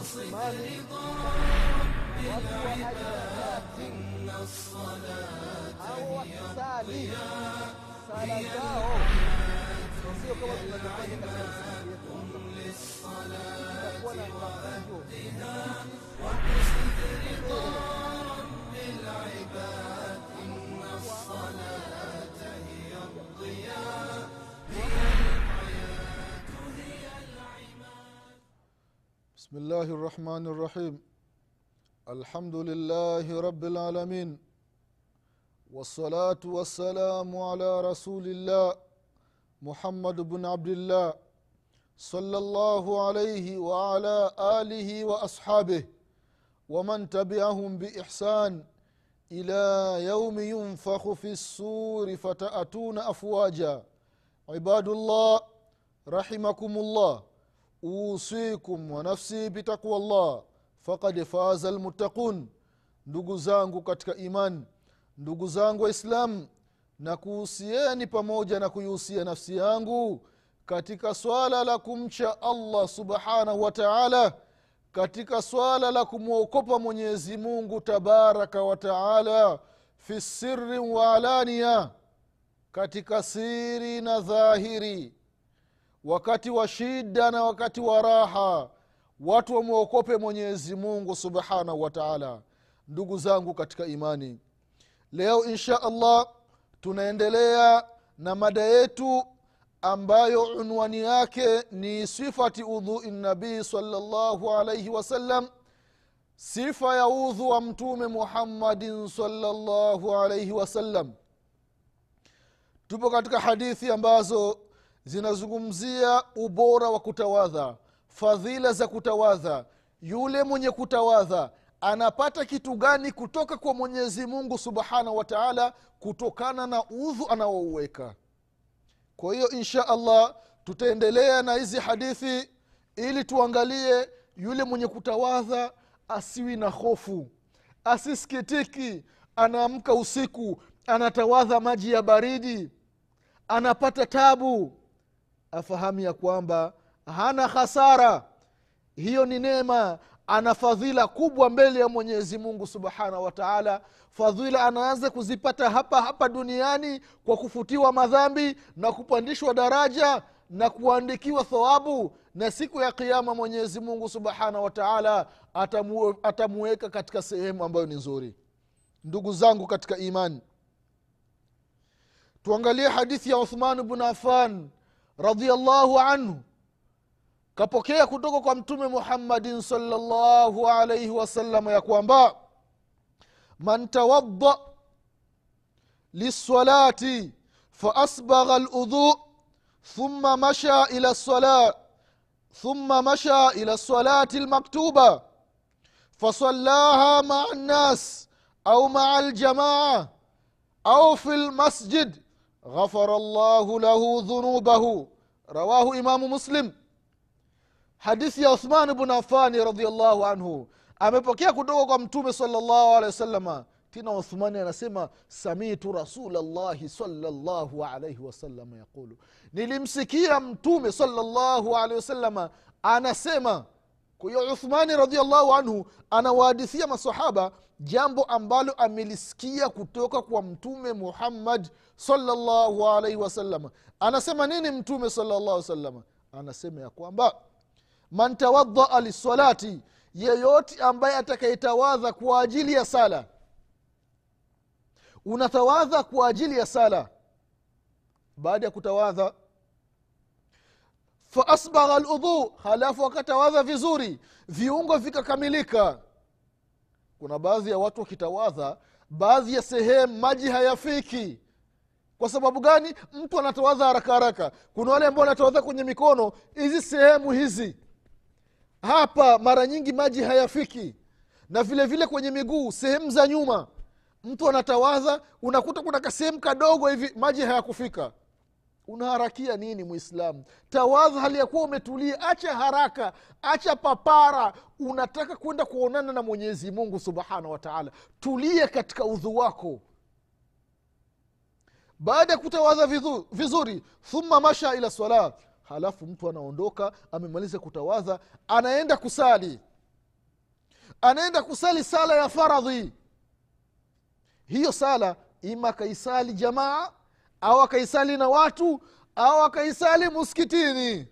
asimami watu wa ajati au wakisali sala zao sio kama tunavyofanya katika misikiti yetu itakuwa na mafunzo بسم الله الرحمن الرحيم. الحمد لله رب العالمين. والصلاة والسلام على رسول الله محمد بن عبد الله صلى الله عليه وعلى آله وأصحابه ومن تبعهم بإحسان إلى يوم ينفخ في السور فتأتون أفواجا. عباد الله رحمكم الله. Usikum wa nafsi bitaqwa llah fakad faza lmuttaqun ndugu zangu katika imani ndugu zangu waislamu na kuhusieni pamoja na kuihusia nafsi yangu katika swala la kumcha allah subhanahu wa taala katika swala la kumwokopa mwenyezi mungu tabaraka wa taala fi siri wa alania katika siri na dhahiri wakati wa shida na wakati wa raha watu wamwokope mwenyezi mungu subhanahu wa taala. Ndugu zangu katika imani leo insha allah tunaendelea na mada yetu ambayo unwani yake ni sifati udhui nabii salllahu alaihi wasallam sifa ya udhu wa mtume muhammadin salllahu alaihi wasallam tupo katika hadithi ambazo zinazungumzia ubora wa kutawadha fadhila za kutawadha. Yule mwenye kutawadha anapata kitu gani kutoka kwa mwenyezi mungu subhanahu wa taala kutokana na udhu anaouweka? Kwa hiyo insha allah tutaendelea na hizi hadithi ili tuangalie yule mwenye kutawadha asiwi na hofu asisikitiki. Anaamka usiku anatawadha maji ya baridi anapata tabu afahamu ya kwamba hana hasara. Hiyo ni neema ana fadhila kubwa mbele ya mwenyezi mungu subhanahu wa taala. Fadhila anaanza kuzipata hapa hapa duniani kwa kufutiwa madhambi na kupandishwa daraja na kuandikiwa thawabu. Na siku ya kiama mwenyezi mungu subhanahu wa taala atamu, atamuweka katika sehemu ambayo ni nzuri. Ndugu zangu katika imani tuangalie hadithi ya uthman bnu afan radiallahu anhu kapokea kutoka kwa mtume muhammadin salllahu alaihi wasallam ya kwamba man tawadda lissalati faasbagha ludhu thumma masha ila lsala ثم مشى إلى الصلاة المكتوبة فصلاها مع الناس أو مع الجماعة أو في المسجد ghafara llahu lahu dhunubahu. Rawahu imamu muslim. Hadithi ya uthman bnu afani radiallahu anhu. Amepokea kutoka kwa mtume salllahu alehi wasalama tena uthmani anasema samitu rasulllahi salllahu alaihi wasalama yaqulu. Nilimsikia mtume salllahu alehi wasalama anasema kwa uthmani radiallahu anhu anawahadithia masahaba jambo ambalo amelisikia kutoka kwa mtume muhammad salllahu alaihi anasema nini mtume salllah salama anasema ya kwamba man tawadhaa lissalati yeyote ambaye atakayetawadha kwa ajili ya sala. Unatawadha kwa ajili ya sala. Baada ya kutawadha faasbagha ludhu halafu akatawadha vizuri viungo vikakamilika. Kuna baadhi ya watu wakitawadha baadhi ya sehemu maji hayafiki kwa sababu gani? Mtu anatawadha haraka haraka. Kuna wale ambao wanatawadha kwenye mikono hizi sehemu hizi. Hapa mara nyingi maji hayafiki. Na vile vile kwenye miguu sehemu za nyuma. Mtu anatawadha unakuta kuna kasehemu kadogo hivi maji hayakufika. Unaharakia nini mwislamu tawadha hali ya kuwa umetulia acha haraka acha papara. Unataka kwenda kuonana na mwenyezi mungu subhanahu wataala tulie katika udhu wako baada ya kutawadha vizuri thumma masha ila swala. Halafu mtu anaondoka amemaliza kutawadha anaenda kusali. Anaenda kusali sala ya faradhi. Hiyo sala ima akaisali jamaa au akaisali na watu au akaisali muskitini.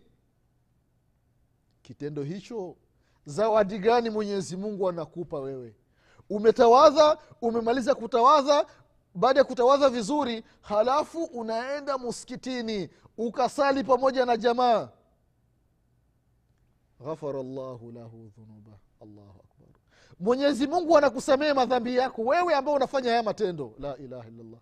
Kitendo hicho zawadi gani mwenyezi mungu anakupa wewe? Umetawadha umemaliza kutawadha baada ya kutawadha vizuri halafu unaenda muskitini ukasali pamoja na jamaa. Ghafara llahu lahu dhunuba. Allahu akbar. Mwenyezi mungu anakusamehe madhambi yako wewe ambao unafanya haya matendo. La ilaha illallah.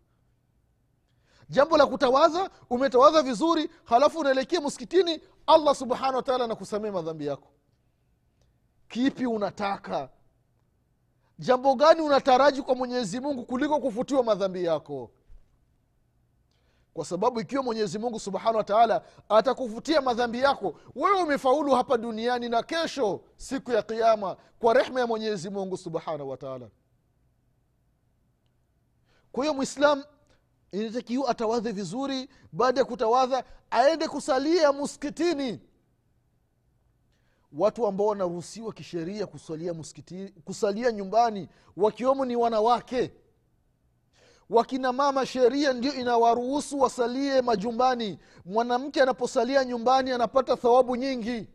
Jambo la kutawadha umetawadha vizuri halafu unaelekea muskitini allah subhanahu wataala anakusamehe madhambi yako. Kipi unataka jambo gani unataraji kwa mwenyezi mungu kuliko kufutiwa madhambi yako? Kwa sababu ikiwa mwenyezi mungu subhanahu wa taala atakufutia madhambi yako wewe umefaulu hapa duniani na kesho siku ya kiama kwa rehma ya mwenyezi mungu subhanahu wa taala. Kwa hiyo mwislam inatakiwa atawadhe vizuri baada ya kutawadha aende kusalia muskitini watu ambao wanaruhusiwa kisheria kusalia muskitini kusalia nyumbani wakiwemo ni wanawake. Wakina mama sheria ndio inawaruhusu wasalie majumbani. Mwanamke anaposalia nyumbani anapata thawabu nyingi.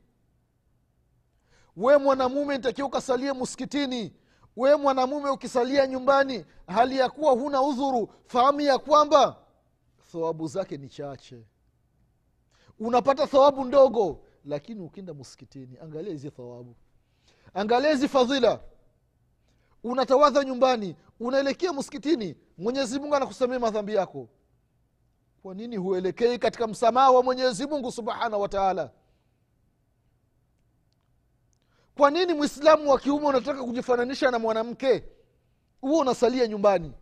We mwanamume ntakiwa ukasalie muskitini. We mwanamume ukisalia nyumbani hali ya kuwa huna udhuru fahamu ya kwamba thawabu zake ni chache. Unapata thawabu ndogo lakini ukienda muskitini angalia hizi thawabu. Angalia hizi fadhila. Unatawadha nyumbani unaelekea msikitini mwenyezi mungu anakusamia madhambi yako. Kwa nini huelekei katika msamaha wa mwenyezi mungu subhanahu wa kwa nini mwislamu wa kiume unataka kujifananisha na mwanamke? Huo unasalia nyumbani.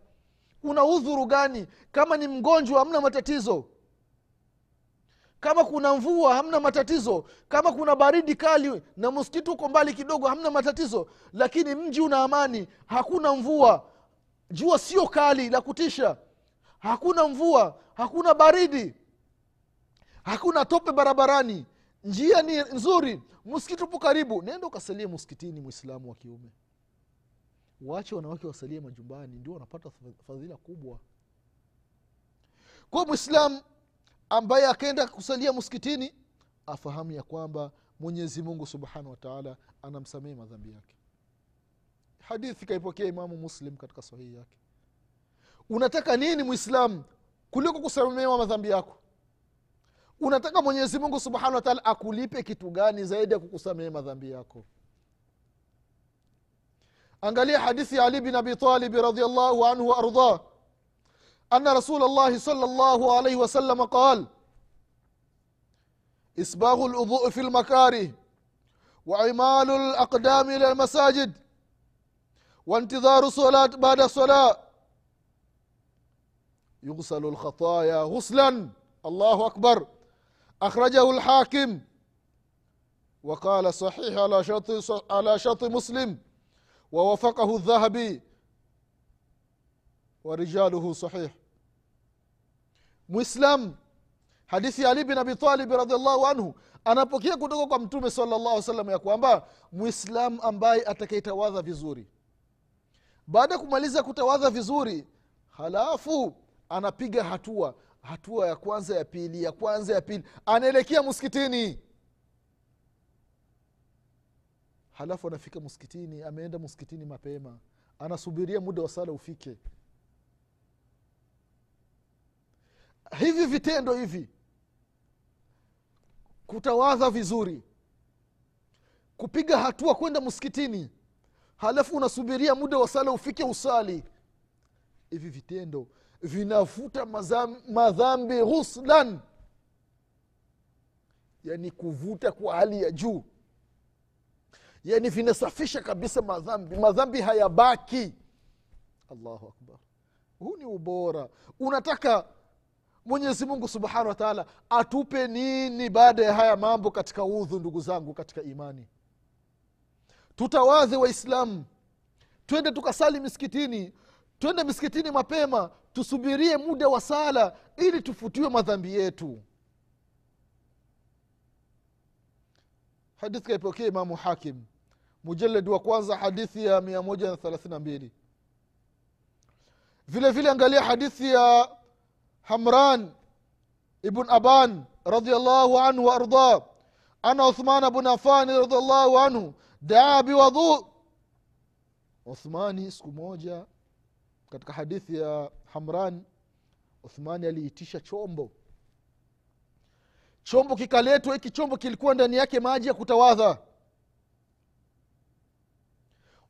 Una udhuru gani kama ni mgonjwa hamna matatizo kama kuna mvua hamna matatizo. Kama kuna baridi kali na msikiti uko mbali kidogo hamna matatizo. Lakini mji una amani. Hakuna mvua. Jua sio kali la kutisha. Hakuna mvua. Hakuna baridi. Hakuna tope barabarani. Njia ni nzuri. Msikiti upo karibu. Nenda ukasalie msikitini mwislamu wa kiume. Wache wanawake wasalie majumbani. Ndio wanapata fadhila kubwa. Kwa mwislamu ambaye akaenda kusalia msikitini afahamu ya kwamba mwenyezi mungu subhanahu wataala anamsamehe madhambi yake. Hadithi kaipokea imamu muslim katika sahihi yake. Unataka nini mwislamu kuliko kusamehewa madhambi yako? Unataka mwenyezi mungu subhanahu wataala akulipe kitu gani zaidi ya kukusamehe madhambi yako? Angalia hadithi ya ali bin abi radiallahu anhu waardah أن رسول الله صلى الله عليه وسلم قال إسباغ الوضوء في المكاره وعمال الأقدام إلى المساجد وانتظار صلاة بعد الصلاة يغسل الخطايا غسلا. الله أكبر. أخرجه الحاكم. وقال صحيح على شرط على شرط مسلم. ووفقه الذهبي. warijaluhu sahih. Mwislamu hadithi ya ali bin abitalibi radiallahu anhu anapokea kutoka kwa mtume salllah salam ya kwamba mwislamu ambaye atakayetawadha vizuri. Baada ya kumaliza kutawadha vizuri halafu anapiga hatua hatua ya kwanza ya pili ya kwanza ya pili anaelekea msikitini. Halafu anafika msikitini ameenda msikitini mapema anasubiria muda wa sala ufike. Hivi vitendo hivi kutawadha vizuri kupiga hatua kwenda msikitini halafu unasubiria muda wa sala ufike usali. Hivi vitendo vinavuta madhambi ghuslan yani kuvuta kwa hali ya juu yani vinasafisha kabisa madhambi. Madhambi hayabaki. Allahu akbar. Huu ni ubora. Unataka mwenyezi mungu subhanahu wa taala atupe nini baada ya haya mambo katika udhu ndugu zangu katika imani? Tutawadhe waislamu. Twende tukasali misikitini. Twende misikitini mapema. Tusubirie muda wa sala ili tufutiwe madhambi yetu. Hadithi kaipokea imamu hakim. Mujaledi wa kwanza hadithi ya mia moja na thelathini na mbili. Vile vile angalia hadithi ya hamran ibn aban radiallahu anhu waardah ana uthman bn afani radiallahu anhu daa biwadhu uthmani siku moja katika hadithi ya hamran uthmani aliitisha chombo. Chombo kikaletwa hiki chombo kilikuwa ndani yake maji ya kutawadha.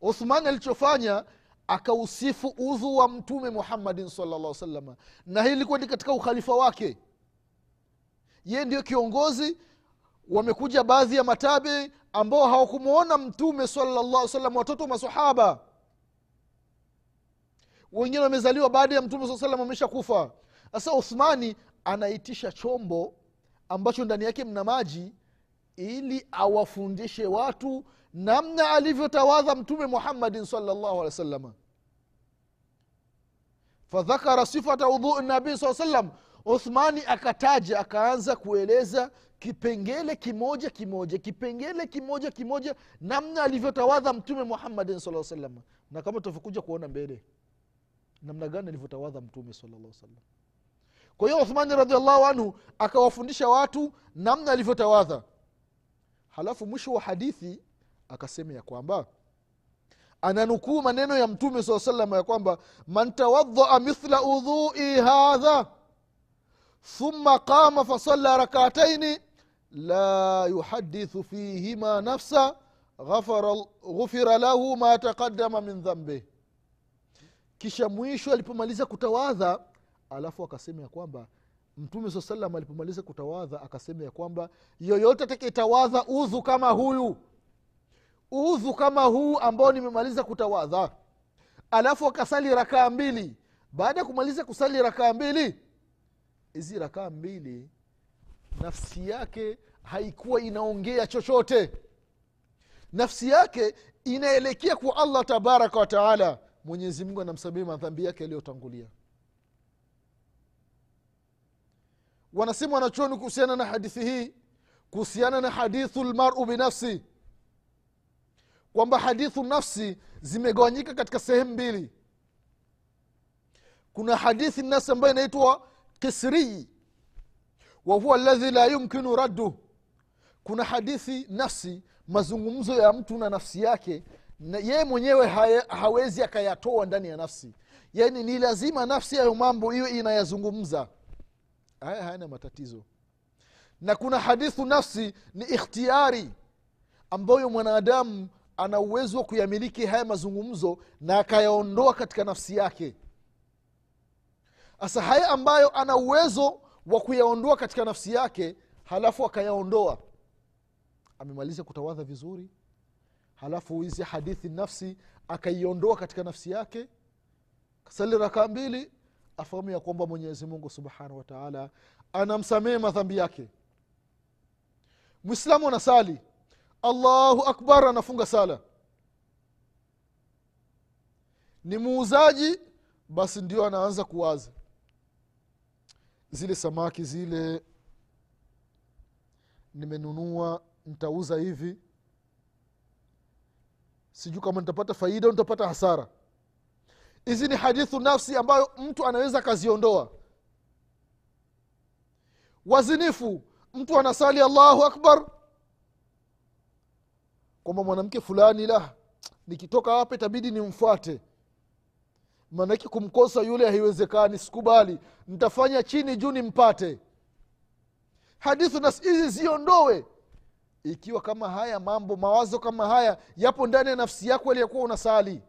Uthmani alichofanya akausifu udhu wa mtume muhammadin salllah salama na hii ilikuwa ni katika ukhalifa wake. Yeye ndio kiongozi. Wamekuja baadhi ya matabi ambao hawakumwona mtume salllah salam watoto masahaba wengine wamezaliwa baada ya mtume saa salam wamesha kufa sasa uthmani anaitisha chombo ambacho ndani yake mna maji ili awafundishe watu namna alivyotawadha mtume muhammadin salllahu alehi wa sallama fadhakara sifata udhui nabii saa salam uthmani akataja akaanza kueleza kipengele kimoja kimoja kipengele kimoja kimoja namna alivyotawadha mtume muhammadin saa salama na kama tutavyokuja kuona mbele namna gani alivyotawadha mtume salllah salam kwa hiyo uthmani radiallahu anhu akawafundisha watu namna alivyotawadha. Halafu mwisho wa hadithi akasema ya kwamba ananukuu maneno ya mtume saa salama ya kwamba man tawadhaa mithla udhui hadha thumma qama fasalla rakataini la yuhadithu fihima nafsa ghufira lahu ma taqadama min dhambih kisha mwisho alipomaliza kutawadha alafu akasema ya kwamba mtume saa salam alipomaliza kutawadha akasema ya kwamba yoyote atakitawadha udhu kama huyu udhu kama huu ambao nimemaliza kutawadha. Alafu akasali rakaa mbili. Baada ya kumaliza kusali rakaa mbili hizi rakaa mbili nafsi yake haikuwa inaongea chochote. Nafsi yake inaelekea kwa allah tabaraka wataala mwenyezi mungu madhambi yake yaliyotangulia. Wanasema wanachuoni kuhusiana na hadithi hii kuhusiana na hadithu lmaru binafsi kwamba hadithu nafsi zimegawanyika katika sehemu mbili. Kuna hadithi nafsi ambayo inaitwa kisrii wahuwa ladhi la yumkinu radduh kuna hadithi nafsi mazungumzo ya mtu na nafsi yake na yeye mwenyewe hawezi akayatoa ndani ya nafsi. Yaani ni lazima nafsi yayo mambo hiyo inayazungumza. Haya hayana matatizo. Na kuna hadithu nafsi ni ikhtiari ambayo mwanadamu ana uwezo wa kuyamiliki haya mazungumzo na akayaondoa katika nafsi yake. Hasa haya ambayo ana uwezo wa kuyaondoa katika nafsi yake halafu akayaondoa. Amemaliza kutawadha vizuri halafu hizi hadithi nafsi akaiondoa katika nafsi yake. Kasali rakaa mbili afahamu ya kwamba mwenyezi mungu subhanahu wataala anamsamehe madhambi yake. Mwislamu anasali allahu akbar anafunga sala. Ni muuzaji basi ndio anaanza kuwaza. Zile samaki zile nimenunua nitauza hivi. Sijui kama nitapata faida nitapata hasara. Hizi ni hadithu nafsi ambayo mtu anaweza akaziondoa. Wazinifu mtu anasali allahu akbar kwamba mwanamke fulani la nikitoka hapa itabidi nimfuate. Maanake kumkosa yule haiwezekani sikubali. Nitafanya chini juu nimpate. Hadithu na hizi ziondowe ikiwa kama haya mambo mawazo kama haya yapo ndani ya nafsi yako aliyakuwa unasali.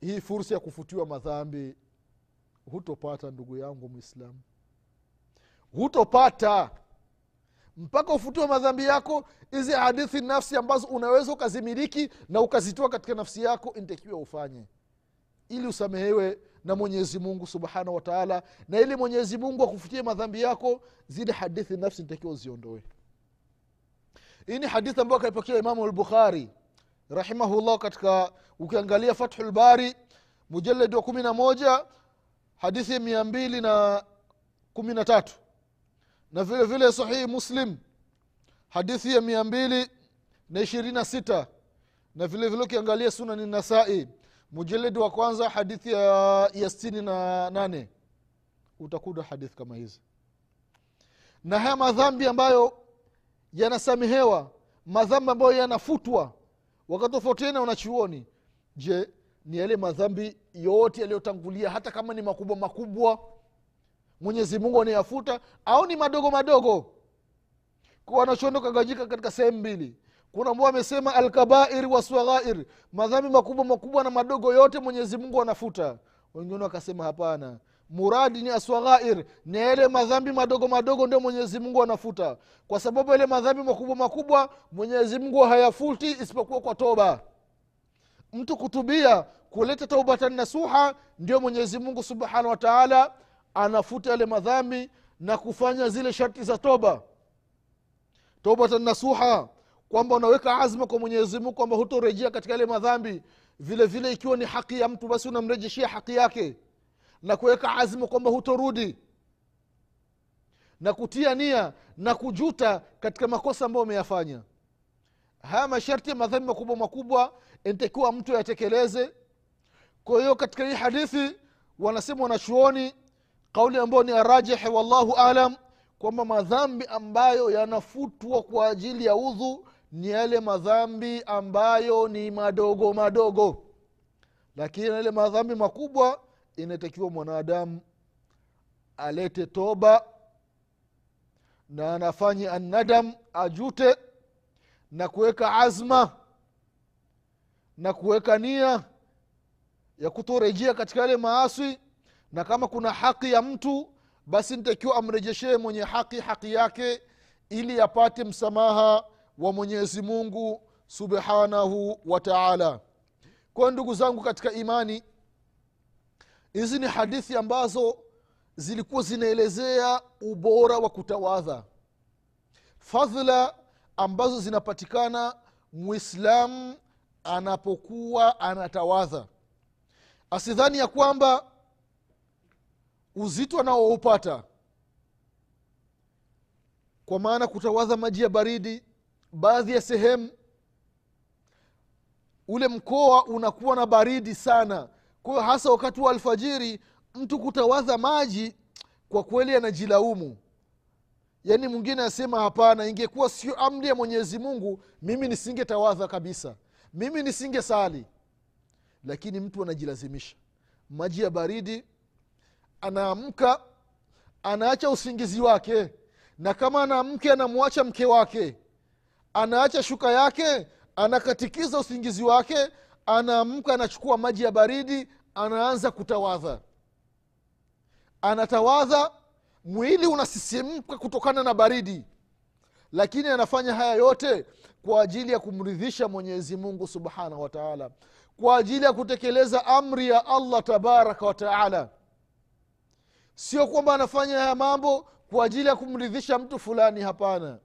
Hii fursa ya kufutiwa madhambi hutopata ndugu yangu mwislamu hutopata mpaka ufutiwe madhambi yako hizi hadithi nafsi ambazo unaweza ukazimiliki na ukazitoa katika nafsi yako intakiwa ufanye. Ili usamehewe na mwenyezi mungu subhanahu wataala na ili mwenyezi mungu akufutie madhambi yako zile hadithi nafsi ntakiwa uziondoe. Hii ni hadithi ambayo akaipokea imamu lbukhari rahimahullah katika ukiangalia fathu lbari mujaladi wa kumi na moja hadithi mia mbili na kumi na tatu na vile vile sahihi muslim hadithi ya mia mbili na ishirini na sita. Na vile vile ukiangalia sunani nasai mujaledi wa kwanza hadithi ya, ya sitini na nane. Utakuta hadithi kama hizi. Na haya madhambi ambayo yanasamehewa madhambi ambayo yanafutwa wakatofautiana wanachuoni. Je ni yale madhambi yote yaliyotangulia hata kama ni makubwa makubwa mwenyezi mungu anayafuta au ni madogo madogo? Kwa wanachuoni kagawanyika katika sehemu mbili. Kuna ambao amesema alkabair waswaghair madhambi makubwa makubwa na madogo yote mwenyezi mungu anafuta. Wengine wakasema hapana. Muradi ni aswaghair ni yale madhambi madogo madogo ndio mwenyezi mungu anafuta. Kwa sababu yale madhambi makubwa makubwa mwenyezi mungu hayafuti isipokuwa kwa toba. Mtu kutubia kuleta taubatan nasuha ndio mwenyezi mungu subhanahu wa anafuta yale madhambi na kufanya zile sharti za toba. Tobatan nasuha kwamba unaweka azma kwa mwenyezi mungu kwamba hutorejea katika yale madhambi. Vile vile ikiwa ni haki ya mtu basi unamrejeshia haki yake na kuweka azma kwamba hutorudi na kutia nia na kujuta katika makosa ambayo umeyafanya. Haya masharti ya madhambi makubwa makubwa intakiwa mtu yatekeleze. Kwa hiyo katika hii hadithi wanasema wanachuoni kauli ambayo ni arajihi wallahu alam kwamba madhambi ambayo yanafutwa kwa ajili ya udhu ni yale madhambi ambayo ni madogo madogo. Lakini yale madhambi makubwa inatakiwa mwanadamu alete toba na anafanye annadam ajute na kuweka azma na kuweka nia ya kutorejea katika yale maaswi na kama kuna haki ya mtu basi nitakiwa amrejeshee mwenye haki haki yake ili apate msamaha wa mwenyezi mungu subhanahu wa taala. Kwayo ndugu zangu katika imani hizi ni hadithi ambazo zilikuwa zinaelezea ubora wa kutawadha. Fadhla ambazo zinapatikana mwislamu anapokuwa anatawadha. Asidhani ya kwamba uzito anaoupata. Kwa maana kutawadha maji ya baridi baadhi ya sehemu ule mkoa unakuwa na baridi sana. Kwa hasa wakati wa alfajiri mtu kutawadha maji kwa kweli anajilaumu. Yaani mwingine asema hapana ingekuwa sio amri ya mwenyezi mungu mimi nisingetawadha kabisa. Mimi nisinge sali lakini mtu anajilazimisha. Maji ya baridi anaamka anaacha usingizi wake na kama ana mke anamwacha mke wake anaacha shuka yake anakatikiza usingizi wake anaamka anachukua maji ya baridi anaanza kutawadha. Anatawadha mwili unasisimka kutokana na baridi lakini anafanya haya yote kwa ajili ya kumridhisha mwenyezi mungu subhanahu wa taala kwa ajili ya kutekeleza amri ya allah tabaraka wa taala sio kwamba anafanya haya mambo kwa ajili ya kumridhisha mtu fulani hapana.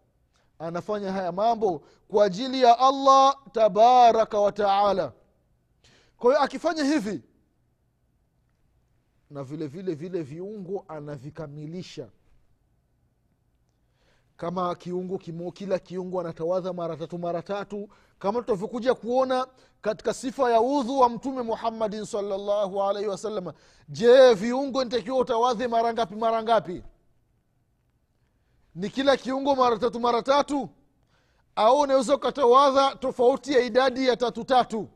Anafanya haya mambo kwa ajili ya allah tabaraka wataala kwa hiyo akifanya hivi na vile vile vile viungo anavikamilisha kama kiungo kimo kila kiungo anatawadha mara tatu mara tatu. Kama tutavyokuja kuona katika sifa ya udhu wa mtume muhammadin salllahu alaihi wasallam. Je viungo nitakiwa utawadhe mara ngapi mara ngapi? Ni kila kiungo mara tatu mara tatu? Au unaweza ukatawadha tofauti ya idadi ya tatu tatu?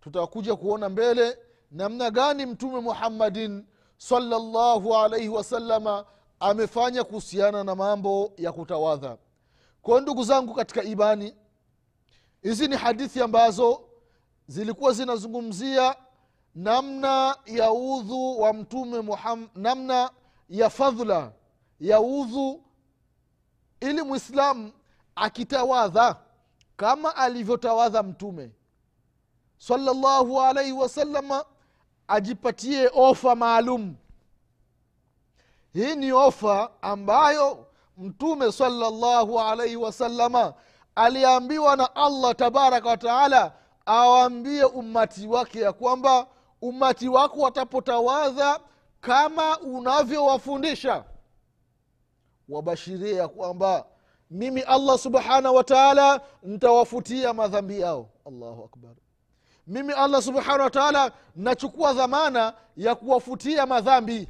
Tutakuja kuona mbele namna gani mtume muhammadin salllahu alaihi wasalama amefanya kuhusiana na mambo ya kutawadha. Kwao ndugu zangu katika imani hizi ni hadithi ambazo zilikuwa zinazungumzia namna ya udhu wa mtume Muhammad, namna ya fadhla ya udhu ili mwislamu akitawadha kama alivyotawadha mtume. Salllahu alaihi wasalama ajipatie ofa maalum hii ni ofa ambayo mtume salllahu alaihi wasalama aliambiwa na allah tabaraka wataala awaambie ummati wake ya kwamba ummati wako watapotawadha kama unavyowafundisha. Wabashirie ya kwamba mimi allah subhanahu wa taala ntawafutia madhambi yao. Allahu akbar. Mimi allah subhanahu wataala nachukua dhamana ya kuwafutia madhambi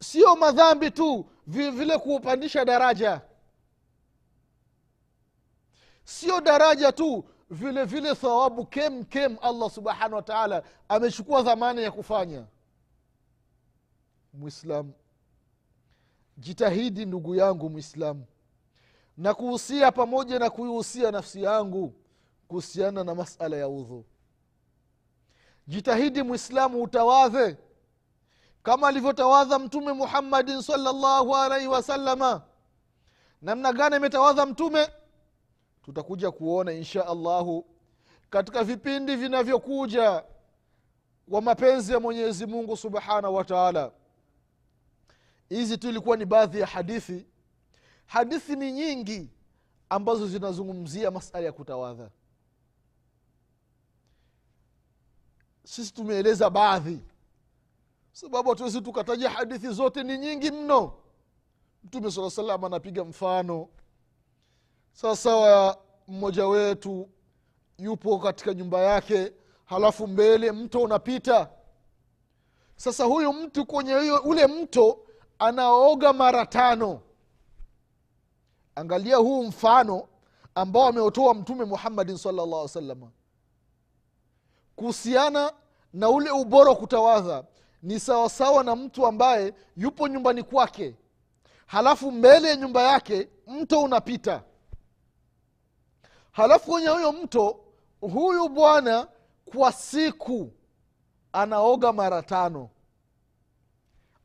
sio madhambi tu vile kuupandisha daraja. Sio daraja tu vile vile thawabu kem kem allah subhanahu wa taala amechukua dhamana ya kufanya. Mwislam jitahidi ndugu yangu mwislamu na kuhusia pamoja na kuihusia nafsi yangu kuhusiana na masala ya udhu. Jitahidi mwislamu utawadhe kama alivyotawadha mtume muhammadin salllahu alaihi wasalama namna gani ametawadha mtume? Tutakuja kuona insha allahu katika vipindi vinavyokuja kwa mapenzi ya mwenyezi mungu subhanahu wa taala. Hizi tu ilikuwa ni baadhi ya hadithi. Hadithi ni nyingi ambazo zinazungumzia masala ya kutawadha. Sisi tumeeleza baadhi sababu hatuwezi tukataja hadithi zote ni nyingi mno. Mtume saa salam anapiga mfano. Sawasawa mmoja wetu yupo katika nyumba yake halafu mbele mto unapita. Sasa huyu mtu kwenye hiyo ule mto anaoga mara tano. Angalia huu mfano ambao ameotoa mtume muhammadin salllah salama kuhusiana na ule ubora wa kutawadha ni sawasawa na mtu ambaye yupo nyumbani kwake. Halafu mbele ya nyumba yake mto unapita. Halafu kwenye huyo mto huyu bwana kwa siku anaoga mara tano.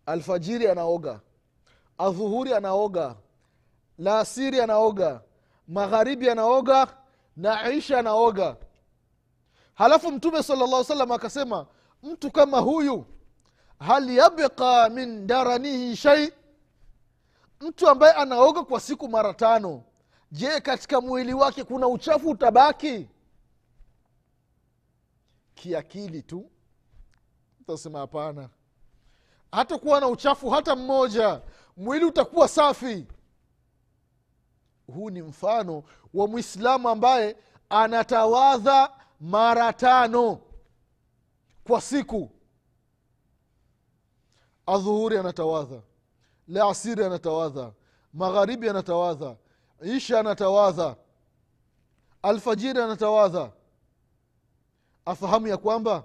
Alfajiri anaoga adhuhuri anaoga laasiri anaoga magharibi anaoga na isha anaoga. Halafu mtume sala llah salam akasema mtu kama huyu hal yabqa min daranihi shai mtu ambaye anaoga kwa siku mara tano je katika mwili wake kuna uchafu utabaki? Kiakili tu. Tasema hapana. Hata kuwa na uchafu hata mmoja mwili utakuwa safi. Huu ni mfano wa mwislamu ambaye anatawadha mara tano kwa siku adhuhuri anatawadha laasiri anatawadha magharibi anatawadha isha anatawadha alfajiri anatawadha. Afahamu ya kwamba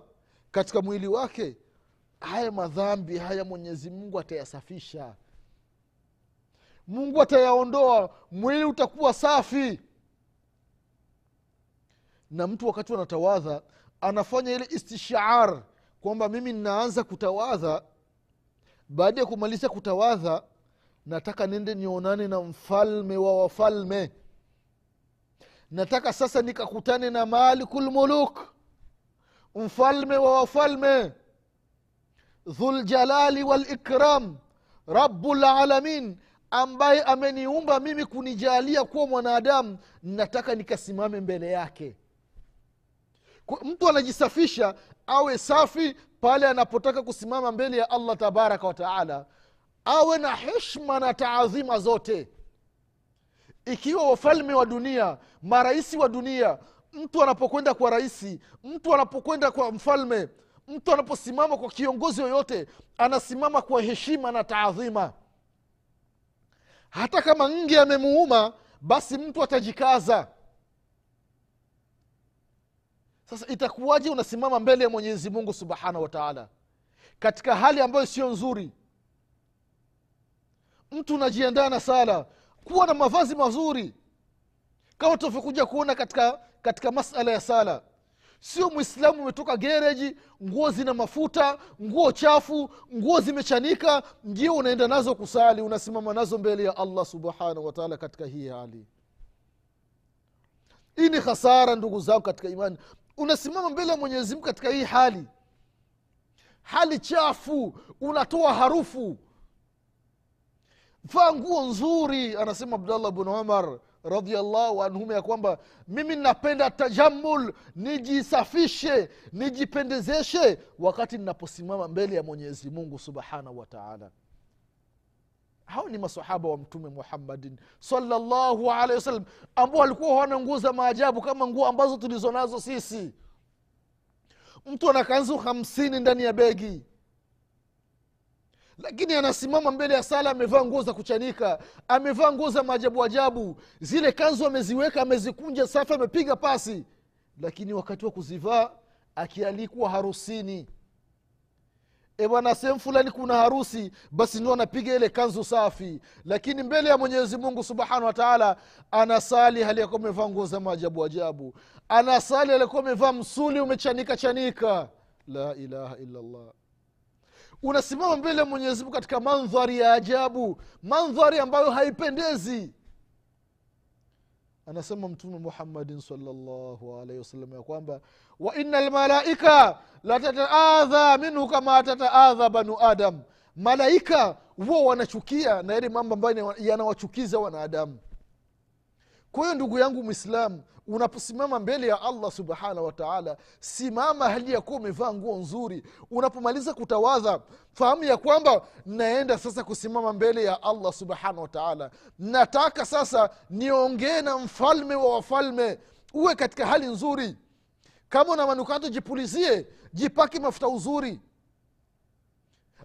katika mwili wake haya madhambi haya mwenyezi mungu atayasafisha. Mungu atayaondoa mwili utakuwa safi. Na mtu wakati anatawadha anafanya ile istishaar kwamba mimi ninaanza kutawadha baada ya kumaliza kutawadha nataka nende nionane na mfalme wa wafalme. Nataka sasa nikakutane na malikulmuluk mfalme wa wafalme. Dhuljalali walikram rabulalamin ambaye ameniumba mimi kunijalia kuwa mwanadamu nataka nikasimame mbele yake. Mtu anajisafisha awe safi pale anapotaka kusimama mbele ya allah tabaraka wataala awe na heshma na taadhima zote. Ikiwa wafalme wa dunia marahisi wa dunia mtu anapokwenda kwa raisi mtu anapokwenda kwa mfalme mtu anaposimama kwa kiongozi yoyote anasimama kwa heshima na taadhima. Hata kama nge amemuuma basi mtu atajikaza sasa itakuwaje unasimama mbele ya mwenyezi mungu subhanahu wa taala? Katika hali ambayo sio nzuri. Mtu unajiandaa na sala kuwa na mavazi mazuri. Kama tuvyokuja kuona katika katika masala ya sala. Sio mwislamu umetoka gereji nguo zina mafuta nguo chafu nguo zimechanika ndio unaenda nazo kusali unasimama nazo mbele ya allah subhanahu wataala katika hii hali. Hii ni hasara ndugu zangu katika imani unasimama mbele ya mwenyezi mungu katika hii hali. Hali chafu unatoa harufu. Vaa nguo nzuri anasema abdallah bnu umar radiallahu anhuma ya kwamba mimi napenda tajamul nijisafishe nijipendezeshe wakati ninaposimama mbele ya mwenyezi mungu subhanahu wa taala hao ni masahaba wa mtume muhammadin salllahu alehi wasallam ambao walikuwa hawana nguo za maajabu kama nguo ambazo tulizo nazo sisi. Mtu ana kanzu hamsini ndani ya begi lakini anasimama mbele ya sala amevaa nguo za kuchanika amevaa nguo za maajabu ajabu. Zile kanzu ameziweka amezikunja safi amepiga pasi lakini wakati wa kuzivaa akialikwa harusini e bwana sehemu fulani kuna harusi basi ndio anapiga ile kanzu safi. Lakini mbele ya mwenyezi mungu subhanahu wa taala anasali hali yakuwa amevaa nguo za maajabu ajabu. Anasali alikuwa amevaa msuli umechanika chanika. La ilaha illallah. Unasimama mbele ya mwenyezi mungu katika mandhari ya ajabu mandhari ambayo haipendezi anasema mtume muhammadin salllahu alaihi wasallam ya kwamba wa ina lmalaika latataadha minhu kama tataadha banu adam. Malaika huwa wanachukia na yale mambo ambayo yanawachukiza wanadamu. Kwa hiyo ndugu yangu mwislamu unaposimama mbele ya allah subhanahu wataala simama hali ya kuwa umevaa nguo nzuri. Unapomaliza kutawadha fahamu ya kwamba naenda sasa kusimama mbele ya allah subhanahu wataala nataka sasa niongee na mfalme wa wafalme. Uwe katika hali nzuri. Kama una manukato jipulizie jipake mafuta uzuri.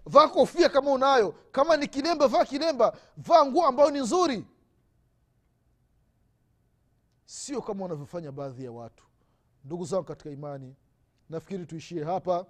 Vaa kofia kama unayo. Kama ni kilemba vaa kilemba. Vaa nguo ambayo ni nzuri sio kama wanavyofanya baadhi ya watu. Ndugu zangu katika imani nafikiri tuishie hapa.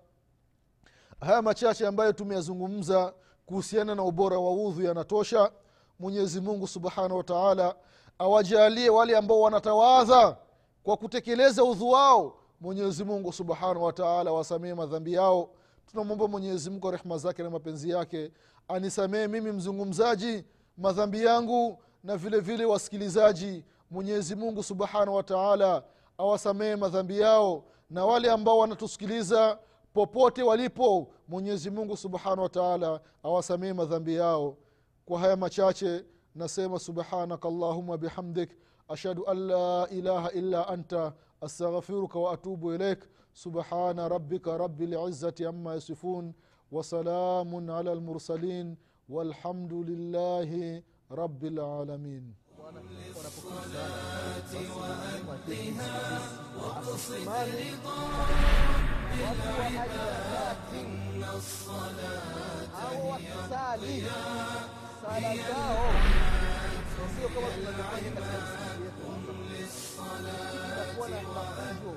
Haya machache ambayo tumeyazungumza kuhusiana na ubora wa udhu yanatosha. Mwenyezi mungu subhanahu wa taala awajalie wale ambao wanatawadha kwa kutekeleza udhu wao. Mwenyezi mungu subhanahu wataala wasamehe madhambi yao. Tunamwomba mwenyezi mungu rehma zake na mapenzi yake anisamehe mimi mzungumzaji madhambi yangu na vile vile wasikilizaji mwenyezi mungu subhanahu wataala awasamehe madhambi yao na wale ambao wanatusikiliza popote walipo mwenyezi mungu subhanahu wataala awasamehe madhambi yao. Kwa haya machache nasema subhanaka allahuma bihamdik ashhadu an la ilaha illa anta astaghfiruka waatubu ilaik subhana rabika rabi lizati ama yasifun wasalamun ala lmursalin walhamdu lillahi rabi lalamin wasimame au wakisali sala zao sio kama tunavyofanya katika misikiti yetu itakuwa na mafunzo